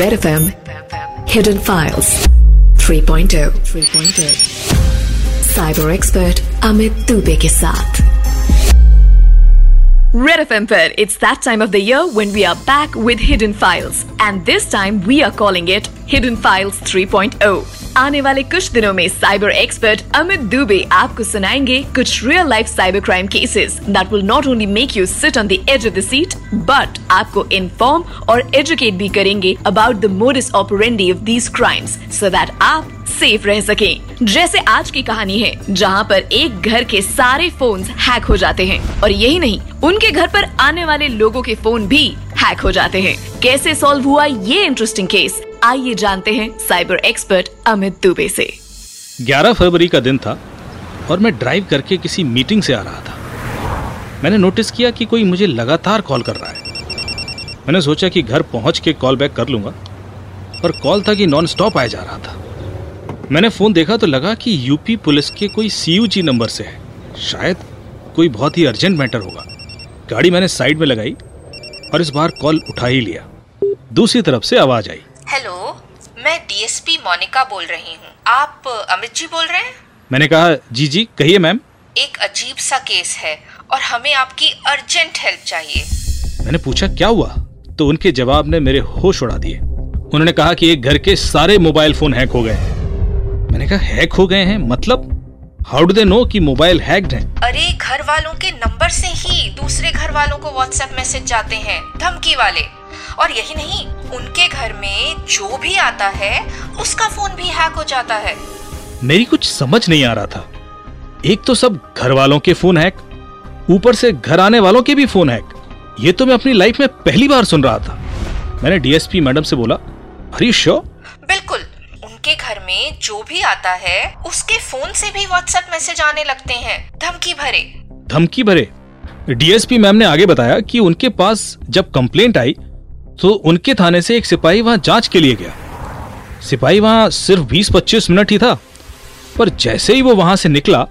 Red FM Hidden Files 3.0 3.0 cyber expert Amit Dubey के साथ Red FM पर it's that time of the year when we are back with Hidden Files and this time we are calling it Hidden Files 3.0. आने वाले कुछ दिनों में cyber expert Amit Dubey आपको सुनाएँगे कुछ real life cyber crime cases that will not only make you sit on the edge of the seat but आपको inform और एजुकेट भी करेंगे about the modus operandi of these crimes so that आप safe रह सके। जैसे आज की कहानी है, जहाँ पर एक घर के सारे फोन्स हैक हो जाते हैं। और यही नहीं, उनके घर पर आने वाले लोगों के फ़ोन भी हैक हो जाते हैं। कैसे सॉल्व हुआ ये इंटरेस्टिंग केस आइए जानते हैं साइबर एक्सपर्ट अमित दुबे से। 11 फरवरी का दिन था और मैं ड्राइव करके किसी मीटिंग से आ रहा था। मैंने नोटिस किया कि कोई मुझे लगातार कॉल कर रहा है। मैंने सोचा कि घर पहुँच के कॉल बैक कर लूँगा, पर कॉल था कि नॉन स्टॉप आया जा रहा था। मैंने फ़ोन देखा तो लगा कि यूपी पुलिस के कोई सीयूजी नंबर से है। शायद कोई बहुत ही अर्जेंट मैटर होगा। गाड़ी मैंने साइड में लगाई और इस बार कॉल उठा ही लिया। दूसरी तरफ़ से आवाज़ आई। हेलो मैं डीएसपी मोनिका बोल रही हूँ। आप अमित जी बोल रहे हैं? मैंने कहा जी जी कहिए मैम। एक अजीब सा केस है और हमें आपकी अर्जेंट हेल्प चाहिए। मैंने पूछा क्या हुआ? तो उनके जवाब ने मेरे होश उड़ा दिए। उन्होंने कहा कि एक घर के सारे मोबाइल फ़ोन हैक हो गए हैं। मैंने कहा हैक हो गए हैं? मतलब? हाउ डू दे नो कि मोबाइल हैक्ड है? अरे घर वालों के नंबर से ही दूसरे घर वालों को व्हाट्सएप मैसेज जाते हैं धमकी वाले। और यही नहीं उनके घर में जो भी आता है उसका फ़ोन भी हैक हो जाता है। मेरी कुछ समझ नहीं आ रहा था। एक तो सब घर वालों के फ़ोन हैक ऊपर से घर आने वालों के भी फ़ोन हैक ये तो मैं अपनी लाइफ में पहली बार सुन रहा था। मैंने डीएसपी मैडम से बोला हरी श्योर उनके घर में जो भी आता है, उसके फ़ोन से भी व्हाट्सएप मैसेज आने लगते हैं। धमकी भरे। धमकी भरे। डीएसपी मैम ने आगे बताया कि उनके पास जब कंप्लेंट आई तो उनके थाने से एक सिपाही वहाँ जाँच के लिए गया। सिपाही वहाँ सिर्फ़ 20-25 मिनट ही था, पर जैसे ही वो वहाँ से निकला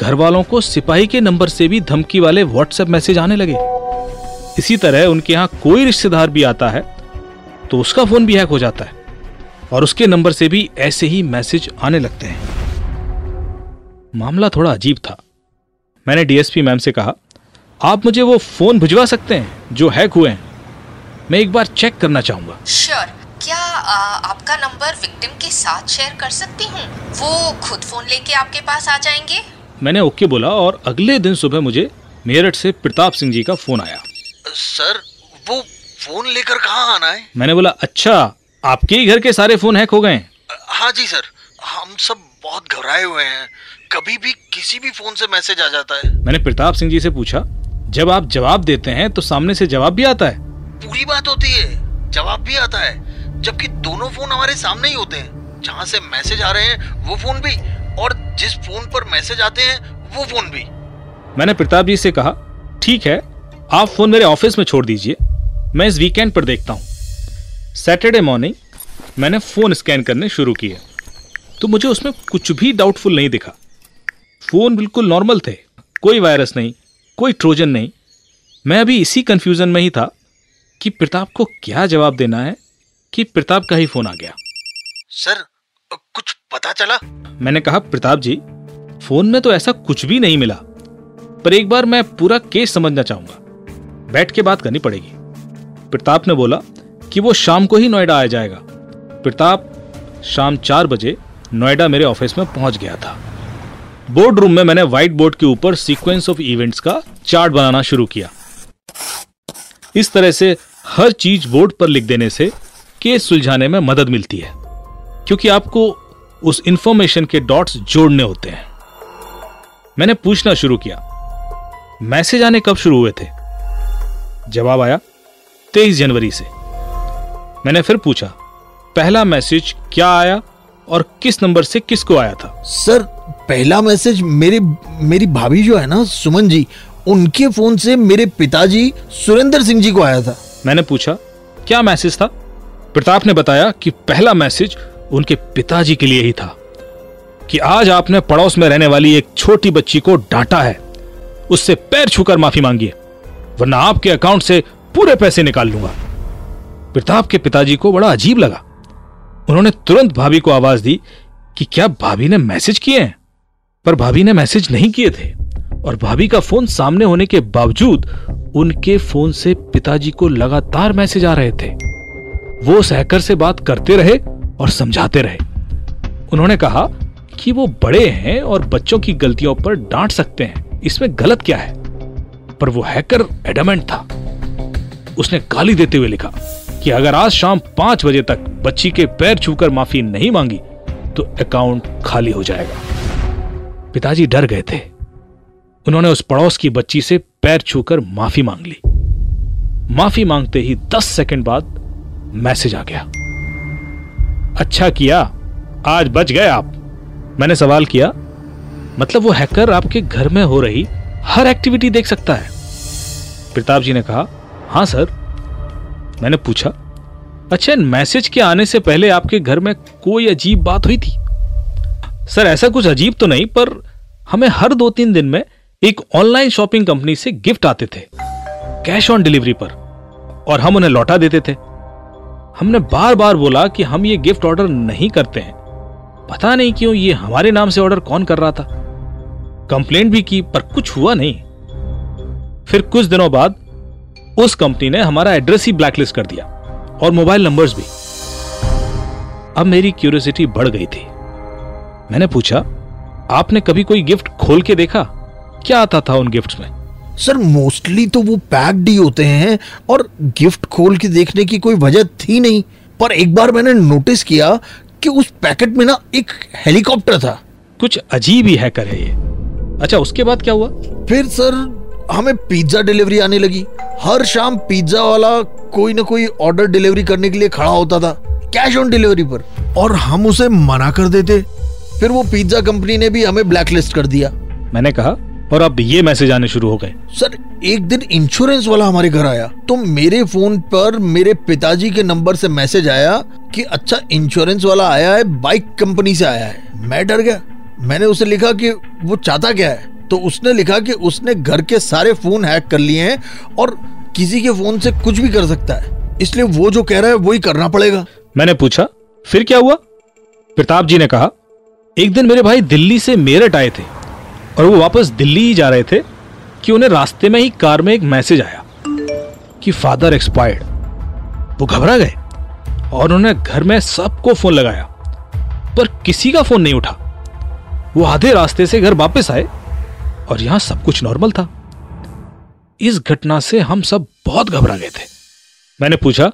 घर वालों को सिपाही के नंबर से भी धमकी वाले व्हाट्सएप मैसेज आने लगे। इसी तरह उनके यहाँ कोई रिश्तेदार भी आता है तो उसका फ़ोन भी हैक हो जाता है। और उसके नंबर से भी ऐसे ही मैसेज आने लगते हैं। मामला थोड़ा अजीब था। मैंने डीएसपी मैम से कहा आप मुझे वो फ़ोन भिजवा सकते हैं जो हैक हुए हैं। मैं एक बार चेक करना चाहूँगा। श्योर। क्या आ, आपका नंबर विक्टिम के साथ शेयर कर सकती हूँ? वो खुद फ़ोन लेके आपके पास आ जाएँगे? मैंने ओके बोला और अगले दिन सुबह मुझे मेरठ से प्रताप सिंह जी का फ़ोन आया। सर वो फ़ोन लेकर कहाँ आना है? मैंने बोला अच्छा आपके ही घर के सारे फ़ोन हैक हो गए हाँ? जी सर हम सब बहुत घबराए हुए हैं। कभी भी किसी भी फ़ोन से मैसेज आ जाता है। मैंने प्रताप सिंह जी से पूछा जब आप जवाब देते हैं तो सामने से जवाब भी आता है। पूरी बात होती है जवाब भी आता है जबकि दोनों फ़ोन हमारे सामने ही होते हैं। जहाँ से मैसेज आ रहे हैं वो फ़ोन भी और जिस फ़ोन पर मैसेज आते हैं वो फ़ोन भी। मैंने प्रताप जी से कहा ठीक है आप फ़ोन मेरे ऑफ़िस में छोड़ दीजिए मैं इस वीकेंड पर देखता हूँ। सैटरडे मॉर्निंग मैंने फ़ोन स्कैन करने शुरू किए। तो मुझे उसमें कुछ भी डाउटफुल नहीं दिखा। फ़ोन बिल्कुल नॉर्मल थे। कोई वायरस नहीं कोई ट्रोजन नहीं। मैं अभी इसी कंफ्यूजन में ही था कि प्रताप को क्या जवाब देना है कि प्रताप का ही फ़ोन आ गया। सर कुछ पता चला? मैंने कहा प्रताप जी फ़ोन में तो ऐसा कुछ भी नहीं मिला। पर एक बार मैं पूरा केस समझना चाहूँगा। बैठ के बात करनी पड़ेगी। प्रताप ने बोला कि वो शाम को ही नोएडा आ जाएगा। प्रताप, शाम चार बजे नोएडा मेरे ऑफ़िस में पहुँच गया था। बोर्ड रूम में मैंने व्हाइट बोर्ड के ऊपर सीक्वेंस ऑफ़ इवेंट्स का चार्ट बनाना शुरू किया। इस तरह से हर चीज़ बोर्ड पर लिख देने से केस सुलझाने में मदद मिलती है, क्योंकि आपको उस इंफॉर्मेशन के डॉट्स जोड़ने होते हैं। मैंने पूछना शुरू किया, मैसेज आने कब शुरू हुए थे? जवाब आया, तेईस जनवरी से। मैंने फिर पूछा पहला मैसेज क्या आया और किस नंबर से किसको आया था? सर पहला मैसेज मेरे मेरी भाभी जो है ना सुमन जी उनके फ़ोन से मेरे पिताजी सुरेंद्र सिंह जी को आया था। मैंने पूछा क्या मैसेज था? प्रताप ने बताया कि पहला मैसेज उनके पिताजी के लिए ही था कि आज आपने पड़ोस में रहने वाली एक छोटी बच्ची को डांटा है उससे पैर छूकर माफ़ी मांगिए वरना आपके अकाउंट से पूरे पैसे निकाल लूँगा। प्रताप के पिताजी को बड़ा अजीब लगा। उन्होंने तुरंत भाभी को आवाज़ दी कि क्या भाभी ने मैसेज किए हैं? पर भाभी ने मैसेज नहीं किए थे और भाभी का फ़ोन सामने होने के बावजूद उनके फ़ोन से पिताजी को लगातार मैसेज आ रहे थे। वो उस हैकर से बात करते रहे और समझाते रहे। उन्होंने कहा कि वो बड़े हैं और बच्चों की गलतियों पर डांट सकते हैं। इसमें गलत क्या है? पर वो हैकर एडमेंट था। उसने गाली देते हुए लिखा कि अगर आज शाम पाँच बजे तक बच्ची के पैर छूकर माफ़ी नहीं मांगी तो अकाउंट खाली हो जाएगा। पिताजी डर गए थे। उन्होंने उस पड़ोस की बच्ची से पैर छूकर माफ़ी मांग ली। माफ़ी मांगते ही दस सेकंड बाद मैसेज आ गया। अच्छा किया, आज बच गए आप। मैंने सवाल किया मतलब वो हैकर आपके घर में हो रही, हर एक्टिविटी देख सकता है। प्रताप जी ने कहा, हाँ, सर मैंने पूछा अच्छा मैसेज के आने से पहले आपके घर में कोई अजीब बात हुई थी? सर, ऐसा कुछ अजीब तो नहीं, पर हमें हर दो तीन दिन में एक ऑनलाइन शॉपिंग कंपनी से गिफ्ट आते थे, कैश ऑन डिलीवरी पर, और हम उन्हें लौटा देते थे। हमने बार बार बोला कि हम ये गिफ्ट ऑर्डर नहीं करते हैं। पता नहीं क्यों ये हमारे नाम से ऑर्डर कौन कर रहा था। कंप्लेंट भी की, पर कुछ हुआ नहीं। फिर कुछ दिनों बाद उस कंपनी ने हमारा एड्रेस ही ब्लैकलिस्ट कर दिया और मोबाइल नंबर्स भी। अब मेरी क्यूरियोसिटी बढ़ गई थी। मैंने पूछा आपने कभी कोई गिफ्ट खोल के देखा? क्या आता था उन गिफ्ट्स में? सर मोस्टली तो वो पैक्ड ही होते हैं और गिफ्ट खोल के देखने की कोई वजह थी नहीं। पर एक बार मैंने नोटिस किया कि उस पैकेट में ना एक हेलीकॉप्टर था। कुछ अजीब ही हैकर है ये। अच्छा उसके बाद क्या हुआ? फिर सर हमें पिज्जा डिलीवरी आने लगी। हर शाम पिज्जा वाला कोई ना कोई ऑर्डर डिलीवरी करने के लिए खड़ा होता था कैश ऑन डिलीवरी पर। और हम उसे मना कर देते। फिर वो पिज्जा कंपनी ने भी हमें ब्लैकलिस्ट कर दिया। मैंने कहा और अब ये मैसेज आने शुरू हो गए। सर एक दिन इंश्योरेंस वाला हमारे घर आया। तो मेरे फ़ोन पर मेरे पिताजी के नंबर से मैसेज आया कि अच्छा इंश्योरेंस वाला आया है बाइक कंपनी से आया है। मैं डर गया। मैंने उसे लिखा कि वो चाहता क्या है? तो उसने लिखा कि उसने घर के सारे फ़ोन हैक कर लिए हैं और किसी के फ़ोन से कुछ भी कर सकता है। इसलिए वो जो कह रहा है, वही करना पड़ेगा। मैंने पूछा, फिर क्या हुआ? प्रताप जी ने कहा, एक दिन मेरे भाई दिल्ली से मेरठ आए थे और वो वापस दिल्ली ही जा रहे थे कि उन्हें रास्ते में ही कार में एक मैसेज आया कि फादर एक्सपायर्ड। वो घबरा गए और उन्होंने घर में सबको फ़ोन लगाया, पर किसी का फ़ोन नहीं उठा। वो आधे रास्ते से घर वापस आए और यहाँ सब कुछ नॉर्मल था। इस घटना से हम सब बहुत घबरा गए थे। मैंने पूछा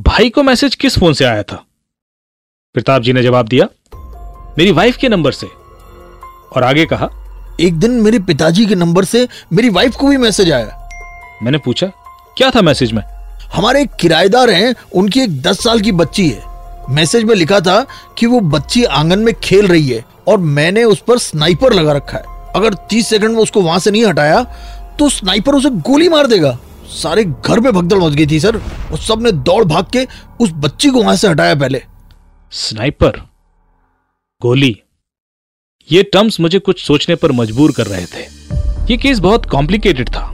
भाई को मैसेज किस फ़ोन से आया था? प्रताप जी ने जवाब दिया मेरी वाइफ के नंबर से। और आगे कहा एक दिन मेरे पिताजी के नंबर से मेरी वाइफ को भी मैसेज आया। मैंने पूछा क्या था मैसेज में? हमारे एक किराएदार हैं उनकी एक दस साल की बच्ची है। मैसेज में लिखा था कि वो बच्ची आँगन में खेल रही है और मैंने उस पर स्नाइपर लगा रखा है। अगर तीस सेकंड में उसको वहाँ से नहीं हटाया तो स्नाइपर उसे गोली मार देगा। सारे घर में भगदड़ मच गई थी, सर। और सबने दौड़ भाग के उस बच्ची को वहाँ से हटाया पहले। स्नाइपर, गोली। ये टर्म्स मुझे कुछ सोचने पर मजबूर कर रहे थे। ये केस बहुत कॉम्प्लिकेटेड था।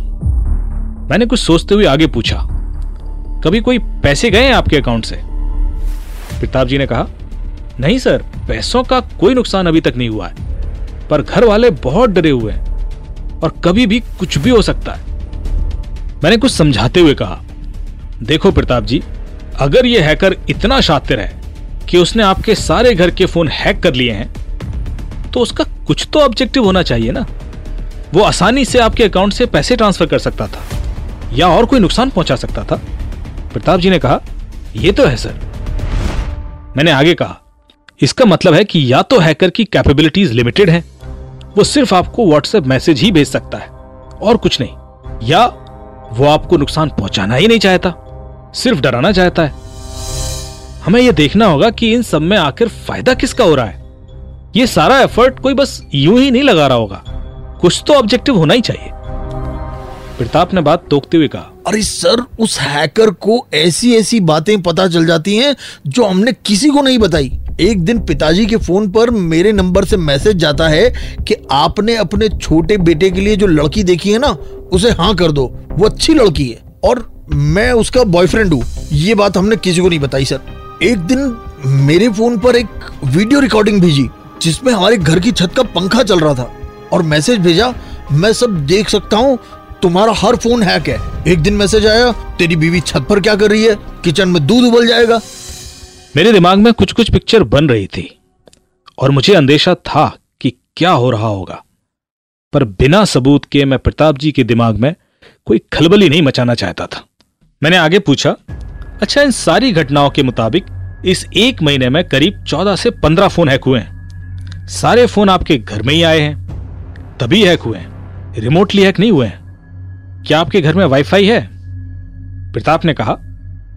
मैंने कुछ सोचते हुए आगे पूछा, कभी कोई पैसे गए हैं आपके अकाउंट से? प्रताप जी ने कहा, नहीं, सर, पैसों का कोई नुकसान अभी तक नहीं हुआ है। पर घर वाले बहुत डरे हुए हैं और कभी भी कुछ भी हो सकता है। मैंने कुछ समझाते हुए कहा, देखो प्रताप जी, अगर यह हैकर इतना शातिर है कि उसने आपके सारे घर के फ़ोन हैक कर लिए हैं तो उसका कुछ तो ऑब्जेक्टिव होना चाहिए ना। वो आसानी से आपके अकाउंट से पैसे ट्रांसफ़र कर सकता था या और कोई नुकसान पहुँचा सकता था। प्रताप जी ने कहा यह तो है, सर। मैंने आगे कहा, इसका मतलब है कि या तो हैकर की कैपेबिलिटीज लिमिटेड है वो सिर्फ़ आपको व्हाट्सएप मैसेज ही भेज सकता है, और कुछ नहीं। या वो आपको नुकसान पहुंचाना ही नहीं चाहता, सिर्फ़ डराना चाहता है। हमें यह देखना होगा कि इन सब में आखिर फ़ायदा किसका हो रहा है। ये सारा एफर्ट कोई बस यूँ ही नहीं लगा रहा होगा। कुछ तो ऑब्जेक्टिव होना ही चाहिए। प्रताप ने बात तोकते हुए कहा, अरे सर, उस हैकर को ऐसी ऐसी बातें पता चल जाती हैं जो हमने किसी को नहीं बताई। एक दिन पिताजी के फ़ोन पर मेरे नंबर से मैसेज जाता है कि आपने अपने छोटे बेटे के लिए जो लड़की देखी है ना, उसे हाँ कर दो। वो अच्छी लड़की है और मैं उसका बॉयफ्रेंड हूँ। ये बात हमने किसी को नहीं बताई सर एक दिन मेरे फ़ोन पर एक वीडियो रिकॉर्डिंग भेजी, जिसमें हमारे घर की छत का पंखा चल रहा था और मैसेज भेजा, मैं सब देख सकता हूँ, तुम्हारा हर फ़ोन हैक है। एक दिन मैसेज आया, तेरी बीवी छत पर क्या कर रही है? किचन में दूध उबल जाएगा। मेरे दिमाग में कुछ कुछ पिक्चर बन रही थी और मुझे अंदेशा था कि क्या हो रहा होगा। पर बिना सबूत के मैं प्रताप जी के दिमाग में कोई खलबली नहीं मचाना चाहता था। मैंने आगे पूछा अच्छा इन सारी घटनाओं के मुताबिक इस एक महीने में करीब चौदह से पंद्रह फ़ोन हैक हुए हैं। सारे फ़ोन आपके घर में ही आए हैं, तभी हैक हुए हैं, रिमोटली हैक नहीं हुए हैं। क्या आपके घर में वाईफाई है? प्रताप ने कहा,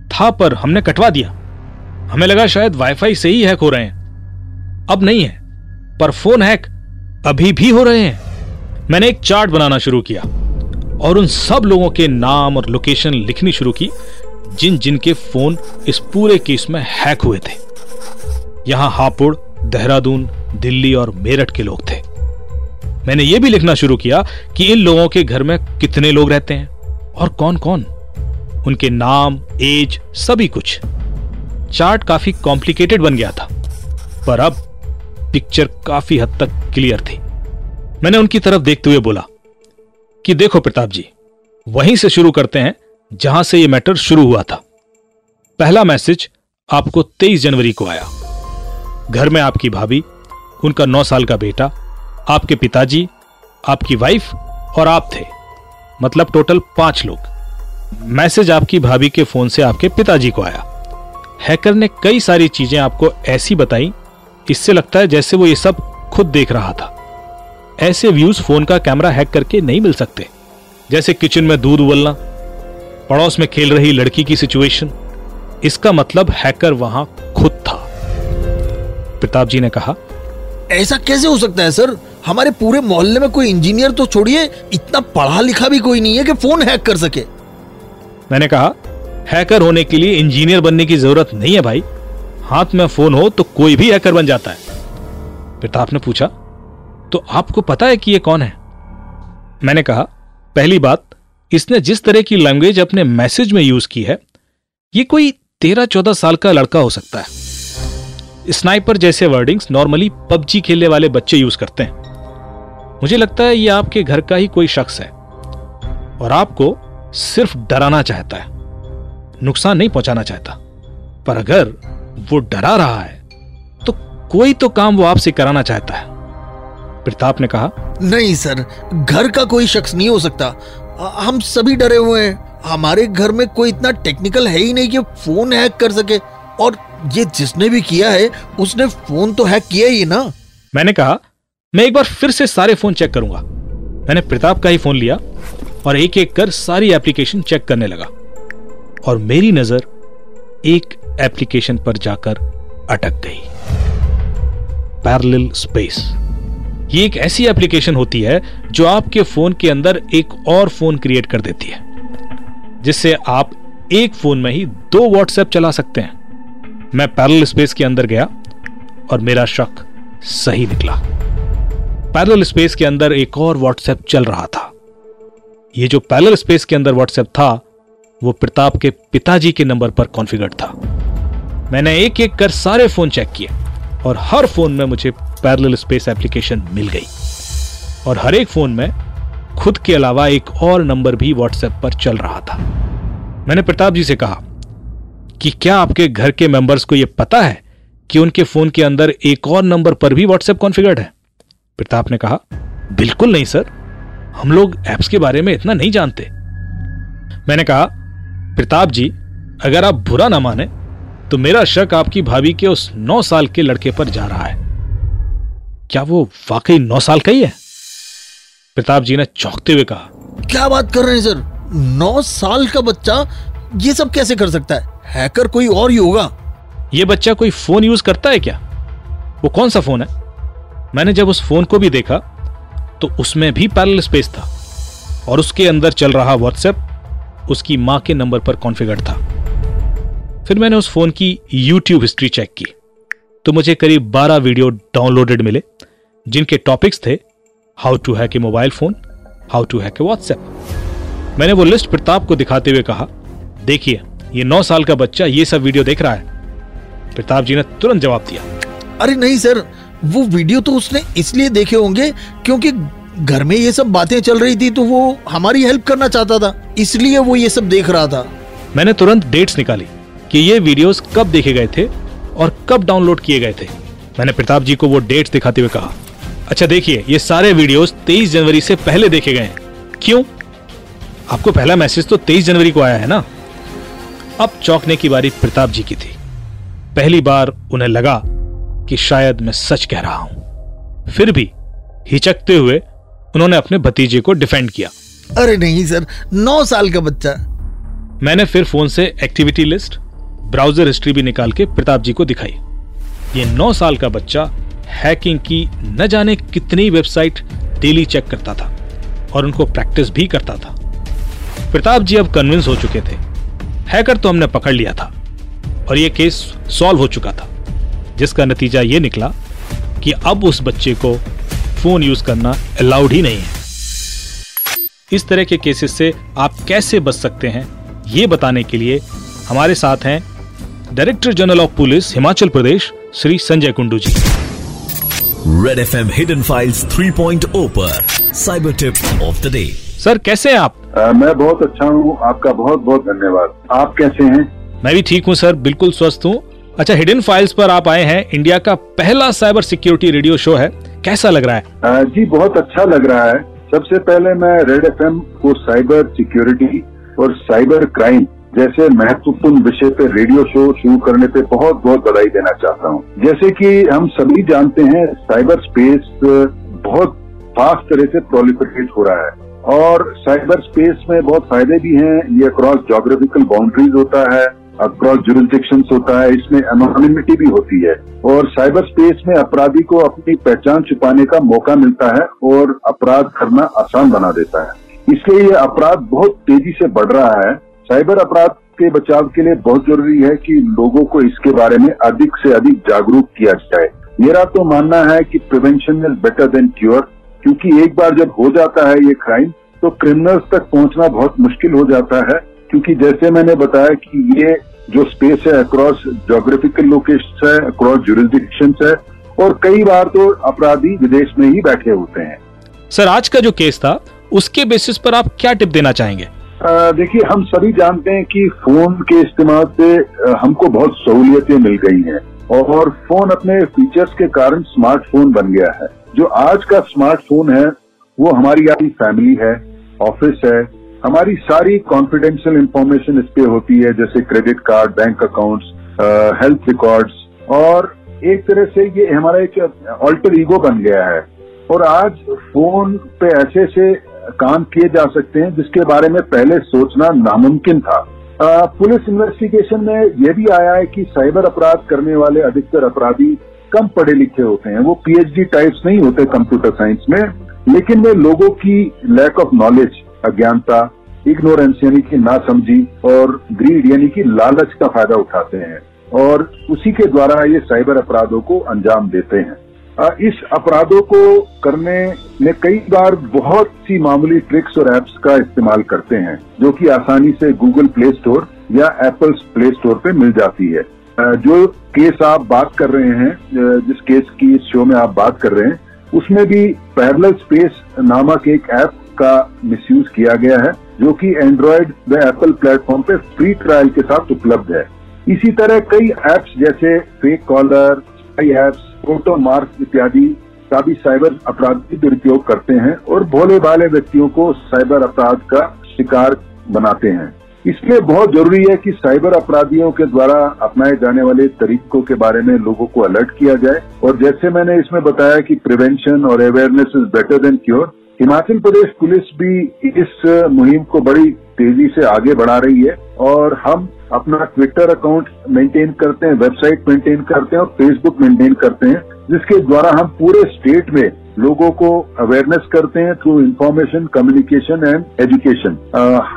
था, पर हमने कटवा दिया। हमें लगा शायद वाईफाई से ही हैक हो रहे हैं। अब नहीं है, पर फ़ोन हैक अभी भी हो रहे हैं। मैंने एक चार्ट बनाना शुरू किया और उन सब लोगों के नाम और लोकेशन लिखनी शुरू की, जिन जिन के फ़ोन इस पूरे केस में हैक हुए थे। यहाँ हापुड़, देहरादून, दिल्ली और मेरठ के लोग थे। मैंने यह भी लिखना शुरू किया कि इन लोगों के घर में कितने लोग रहते हैं और कौन कौन उनके नाम एज सभी कुछ। चार्ट काफ़ी कॉम्प्लिकेटेड बन गया था, पर अब पिक्चर काफ़ी हद तक क्लियर थी। मैंने उनकी तरफ़ देखते हुए बोला कि देखो प्रताप जी, वहीं से शुरू करते हैं जहाँ से यह मैटर शुरू हुआ था। पहला मैसेज आपको 23 जनवरी को आया। घर में आपकी भाभी, उनका नौ साल का बेटा, आपके पिताजी, आपकी वाइफ और आप थे मतलब टोटल पाँच लोग। मैसेज आपकी भाभी के फ़ोन से आपके पिताजी को आया। हैकर ने कई सारी चीज़ें आपको ऐसी बताई इससे लगता है जैसे वो ये सब खुद देख रहा था। ऐसे व्यूज़ फ़ोन का कैमरा हैक करके नहीं मिल सकते। जैसे किचन में दूध उबलना पड़ोस में खेल रही लड़की की सिचुएशन इसका मतलब हैकर वहाँ खुद था। प्रताप जी ने कहा ऐसा कैसे हो सकता है सर? हमारे पूरे मोहल्ले में कोई इंजीनियर तो छोड़िए इतना पढ़ा लिखा भी कोई नहीं है कि फ़ोन हैक कर सके। मैंने कहा हैकर होने के लिए इंजीनियर बनने की ज़रूरत नहीं है भाई। हाथ में फ़ोन हो तो कोई भी हैकर बन जाता है। प्रताप ने पूछा? तो आपको पता है कि यह कौन है? मैंने कहा, पहली बात, इसने जिस तरह की लैंग्वेज अपने मैसेज में यूज़ की है, ये कोई तेरह चौदह साल का लड़का हो सकता है। स्नाइपर जैसे वर्डिंग्स नॉर्मली पबजी खेलने वाले बच्चे यूज़ करते हैं। मुझे लगता है ये आपके घर का ही कोई शख्स है। और आपको सिर्फ़ डराना चाहता है। नुकसान नहीं पहुंचाना चाहता। पर अगर वो डरा रहा है तो कोई तो काम वो आपसे कराना चाहता है। प्रताप ने कहा नहीं सर घर का कोई शख्स नहीं हो सकता। हम सभी डरे हुए हैं। हमारे घर में कोई इतना टेक्निकल है ही नहीं कि फ़ोन हैक कर सके। और ये जिसने भी किया है उसने फ़ोन तो हैक किया ही ना। मैंने कहा मैं एक बार फिर से सारे फ़ोन चेक करूँगा। मैंने प्रताप का ही फ़ोन लिया और एक एक कर सारी एप्लीकेशन चेक करने लगा। और मेरी नज़र एक एप्लीकेशन पर जाकर अटक गई। Parallel space. ये एक ऐसी एप्लीकेशन होती है जो आपके फ़ोन के अंदर एक और फ़ोन क्रिएट कर देती है, जिससे आप एक फ़ोन में ही दो व्हाट्सएप चला सकते हैं। मैं पैरल स्पेस के अंदर गया और मेरा शक सही निकला। पैरल स्पेस के अंदर एक और व्हाट्सएप चल रहा था। यह जो पैरल स्पेस के अंदर व्हाट्सएप था वो प्रताप के पिताजी के नंबर पर कॉन्फ़िगर था। मैंने एक एक कर सारे फ़ोन चेक किए और हर फ़ोन में मुझे पैरल स्पेस एप्लीकेशन मिल गई। और हर एक फ़ोन में खुद के अलावा एक और नंबर भी व्हाट्सएप पर चल रहा था। मैंने प्रताप जी से कहा कि क्या आपके घर के मेंबर्स को यह पता है कि उनके फ़ोन के अंदर एक और नंबर पर भी व्हाट्सएप कॉन्फ़िगर्ड है? प्रताप ने कहा, बिल्कुल नहीं, सर। हम लोग एप्स के बारे में इतना नहीं जानते। मैंने कहा प्रताप जी अगर आप बुरा ना माने तो मेरा शक आपकी भाभी के उस नौ साल के लड़के पर जा रहा है। क्या वो वाकई नौ साल का ही है? प्रताप जी ने चौंकते हुए कहा क्या बात कर रहे हैं सर? नौ साल का बच्चा ये सब कैसे कर सकता है? हैकर कोई और ही होगा। ये बच्चा कोई फ़ोन यूज़ करता है क्या? वो कौन सा फ़ोन है? मैंने जब उस फ़ोन को भी देखा तो उसमें भी पैरल स्पेस था और उसके अंदर चल रहा व्हाट्सएप उसकी माँ के नंबर पर कॉन्फ़िगर था। फिर मैंने उस फ़ोन की यूट्यूब हिस्ट्री चेक की। तो मुझे करीब 12 वीडियो डाउनलोडेड मिले, जिनके टॉपिक्स थे how to hack a mobile phone, how to hack a WhatsApp. मैंने वो लिस्ट प्रताप को दिखाते हुए कहा, देखिए, ये नौ साल का बच्चा ये सब वीडियो देख रहा है। प्रताप जी ने तुरंत जवाब दिया, अरे नहीं, सर, वो वीडियो तो उसने इसलिए देखे होंगे क्योंकि घर में ये सब बातें चल रही थी तो वो हमारी हेल्प करना चाहता था, इसलिए वो ये सब देख रहा था। मैंने तुरंत डेट्स निकाली कि ये वीडियोस कब देखे गए थे और कब डाउनलोड किए गए थे। मैंने प्रताप जी को वो डेट्स दिखाते हुए कहा अच्छा देखिए, ये सारे वीडियोस 23 जनवरी से पहले देखे गए हैं। क्यों? आपको पहला मैसेज तो 23 जनवरी को आया है ना? अब चौंकने की बारी प्रताप जी की थी। पहली बार उन्हें लगा कि शायद मैं सच कह रहा हूँ। फिर भी हिचकते हुए उन्होंने अपने भतीजे को डिफेंड किया। अरे नहीं सर नौ साल का बच्चा। मैंने फिर फ़ोन से एक्टिविटी लिस्ट ब्राउज़र हिस्ट्री भी निकाल के प्रताप जी को दिखाई। ये नौ साल का बच्चा हैकिंग की न जाने कितनी वेबसाइट डेली चेक करता था और उनको प्रैक्टिस भी करता था। प्रताप जी अब कन्विंस हो चुके थे। हैकर तो हमने पकड़ लिया था और यह केस सॉल्व हो चुका था जिसका नतीजा ये निकला कि अब उस बच्चे को फ़ोन यूज़ करना अलाउड ही नहीं है। इस तरह के केसेस से आप कैसे बच सकते हैं ये बताने के लिए हमारे साथ हैं director general of police Himachal Pradesh Shri Sanjay Kundu ji. Red F M hidden files 3.0 पर cyber tip of the day sir कैसे हैं आप? आ, मैं बहुत अच्छा हूँ आपका बहुत बहुत धन्यवाद। आप कैसे हैं? मैं भी ठीक हूँ सर बिल्कुल स्वस्थ हूँ। अच्छा हिडन फाइल्स पर आप आए हैं। इंडिया का पहला साइबर सिक्योरिटी रेडियो शो है। कैसा लग रहा है? जी, बहुत अच्छा लग रहा है। सबसे पहले मैं रेड एफएम को साइबर सिक्योरिटी और साइबर क्राइम जैसे महत्वपूर्ण विषय पे रेडियो शो शुरू करने पे बहुत बहुत बधाई देना चाहता हूँ। जैसे कि हम सभी जानते हैं साइबर स्पेस बहुत फास्ट तरह से प्रोलिफरेट हो रहा है। और साइबर स्पेस में बहुत फ़ायदे भी हैं। ये अक्रॉस जोग्राफिकल बाउंड्रीज होता है। अक्रॉस जुरिस्डिक्शन होता है, इसमें एनोनिमिटी भी होती है। और साइबर स्पेस में अपराधी को अपनी पहचान छुपाने का मौका मिलता है और अपराध करना आसान बना देता है। इसलिए ये अपराध बहुत तेज़ी से बढ़ रहा है। साइबर अपराध के बचाव के लिए बहुत ज़रूरी है कि लोगों को इसके बारे में अधिक से अधिक जागरूक किया जाए। मेरा तो मानना है कि prevention is better than cure क्योंकि एक बार जब हो जाता है ये क्राइम तो क्रिमिनल्स तक पहुँचना बहुत मुश्किल हो जाता है, क्योंकि जैसे मैंने बताया कि ये जो स्पेस है अक्रॉस जोग्राफिकल लोकेशन है अक्रॉस जुरिस्डिक्शन है और कई बार तो अपराधी विदेश में ही बैठे होते हैं। सर आज का जो केस था उसके बेसिस पर आप क्या टिप देना चाहेंगे? देखिए हम सभी जानते हैं कि फ़ोन के इस्तेमाल से हमको बहुत सहूलियतें मिल गई हैं और फ़ोन अपने फीचर्स के कारण स्मार्टफ़ोन बन गया है। जो आज का स्मार्टफ़ोन है वो हमारी आपकी फैमिली है ऑफ़िस है हमारी सारी कॉन्फिडेंशियल इंफॉर्मेशन इस पे होती है जैसे credit card bank accounts health records और एक तरह से ये हमारा एक ऑल्टर ईगो बन गया है। और आज फ़ोन पे ऐसे ऐसे काम किए जा सकते हैं जिसके बारे में पहले सोचना नामुमकिन था। आ, पुलिस इन्वेस्टिगेशन में यह भी आया है कि साइबर अपराध करने वाले अधिकतर अपराधी कम पढ़े लिखे होते हैं। वो पीएचडी टाइप्स नहीं होते कंप्यूटर साइंस में लेकिन वे लोगों की लैक ऑफ़ नॉलेज अज्ञानता इग्नोरेंस यानी कि ना समझी और ग्रीड यानी कि लालच का फ़ायदा उठाते हैं और उसी के द्वारा ये साइबर अपराधों को अंजाम देते हैं। इस अपराधों को करने में कई बार बहुत सी मामूली ट्रिक्स और एप्स का इस्तेमाल करते हैं, जो कि आसानी से गूगल प्ले स्टोर या एप्पल प्ले स्टोर पे मिल जाती है। जो केस आप बात कर रहे हैं जिस केस की इस शो में आप बात कर रहे हैं, उसमें भी पैरल स्पेस नामक एक ऐप का मिसयूज किया गया है, जो कि एंड्रॉयड व एप्पल प्लेटफॉर्म पे फ्री ट्रायल के साथ उपलब्ध है। इसी तरह कई एप्स जैसे फेक कॉलर कई एप्स फ़ोटो मार्क इत्यादि का भी साइबर अपराधी दुरुपयोग करते हैं और भोले भाले व्यक्तियों को साइबर अपराध का शिकार बनाते हैं। इसलिए बहुत ज़रूरी है कि साइबर अपराधियों के द्वारा अपनाए जाने वाले तरीकों के बारे में लोगों को अलर्ट किया जाए। और जैसे मैंने इसमें बताया कि प्रिवेंशन और awareness is better than cure Himachal Pradesh police भी इस मुहिम को बड़ी तेज़ी से आगे बढ़ा रही है और हम अपना ट्विटर अकाउंट मेंटेन करते हैं वेबसाइट मेंटेन करते हैं और फेसबुक मेंटेन करते हैं, जिसके द्वारा हम पूरे स्टेट में लोगों को अवेयरनेस करते हैं through information communication and education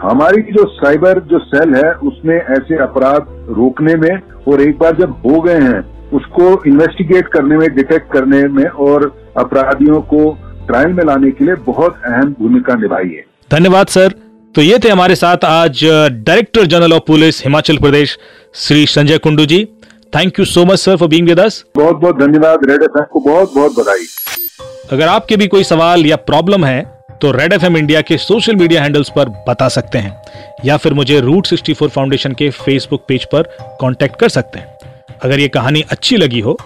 हमारी जो साइबर जो सेल है, उसमें ऐसे अपराध रोकने में और एक बार जब हो गए हैं, उसको इन्वेस्टिगेट करने में डिटेक्ट करने में और अपराधियों को ट्रायल में लाने के लिए बहुत अहम भूमिका निभाई है। धन्यवाद सर। तो ये थे हमारे साथ आज director general of police Himachal Pradesh Shri Sanjay Kundu ji. Thank you so much sir for being with us बहुत बहुत धन्यवाद रेड एफ़ को बहुत बहुत बधाई। अगर आपके भी कोई सवाल या प्रॉब्लम है तो रेड एफ़ इंडिया के सोशल मीडिया हैंडल्स पर बता सकते हैं या फिर मुझे रूट 64 फाउंडेशन के फेसबुक पेज पर कांटेक्ट कर सकते हैं। अगर ये कहानी अच्छी लगी हो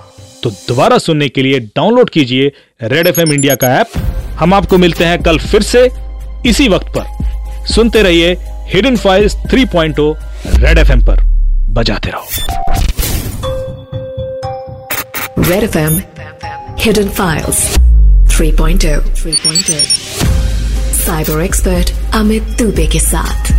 तो दोबारा सुनने के लिए डाउनलोड कीजिए रेड एफएम इंडिया का ऐप। हम आपको मिलते हैं कल फिर से इसी वक्त पर। सुनते रहिए हिडन फाइल्स 3.0 रेड एफएम पर। बजाते रहो। Red FM Hidden Files 3.0 3.0 cyber expert Amit Dubey के साथ।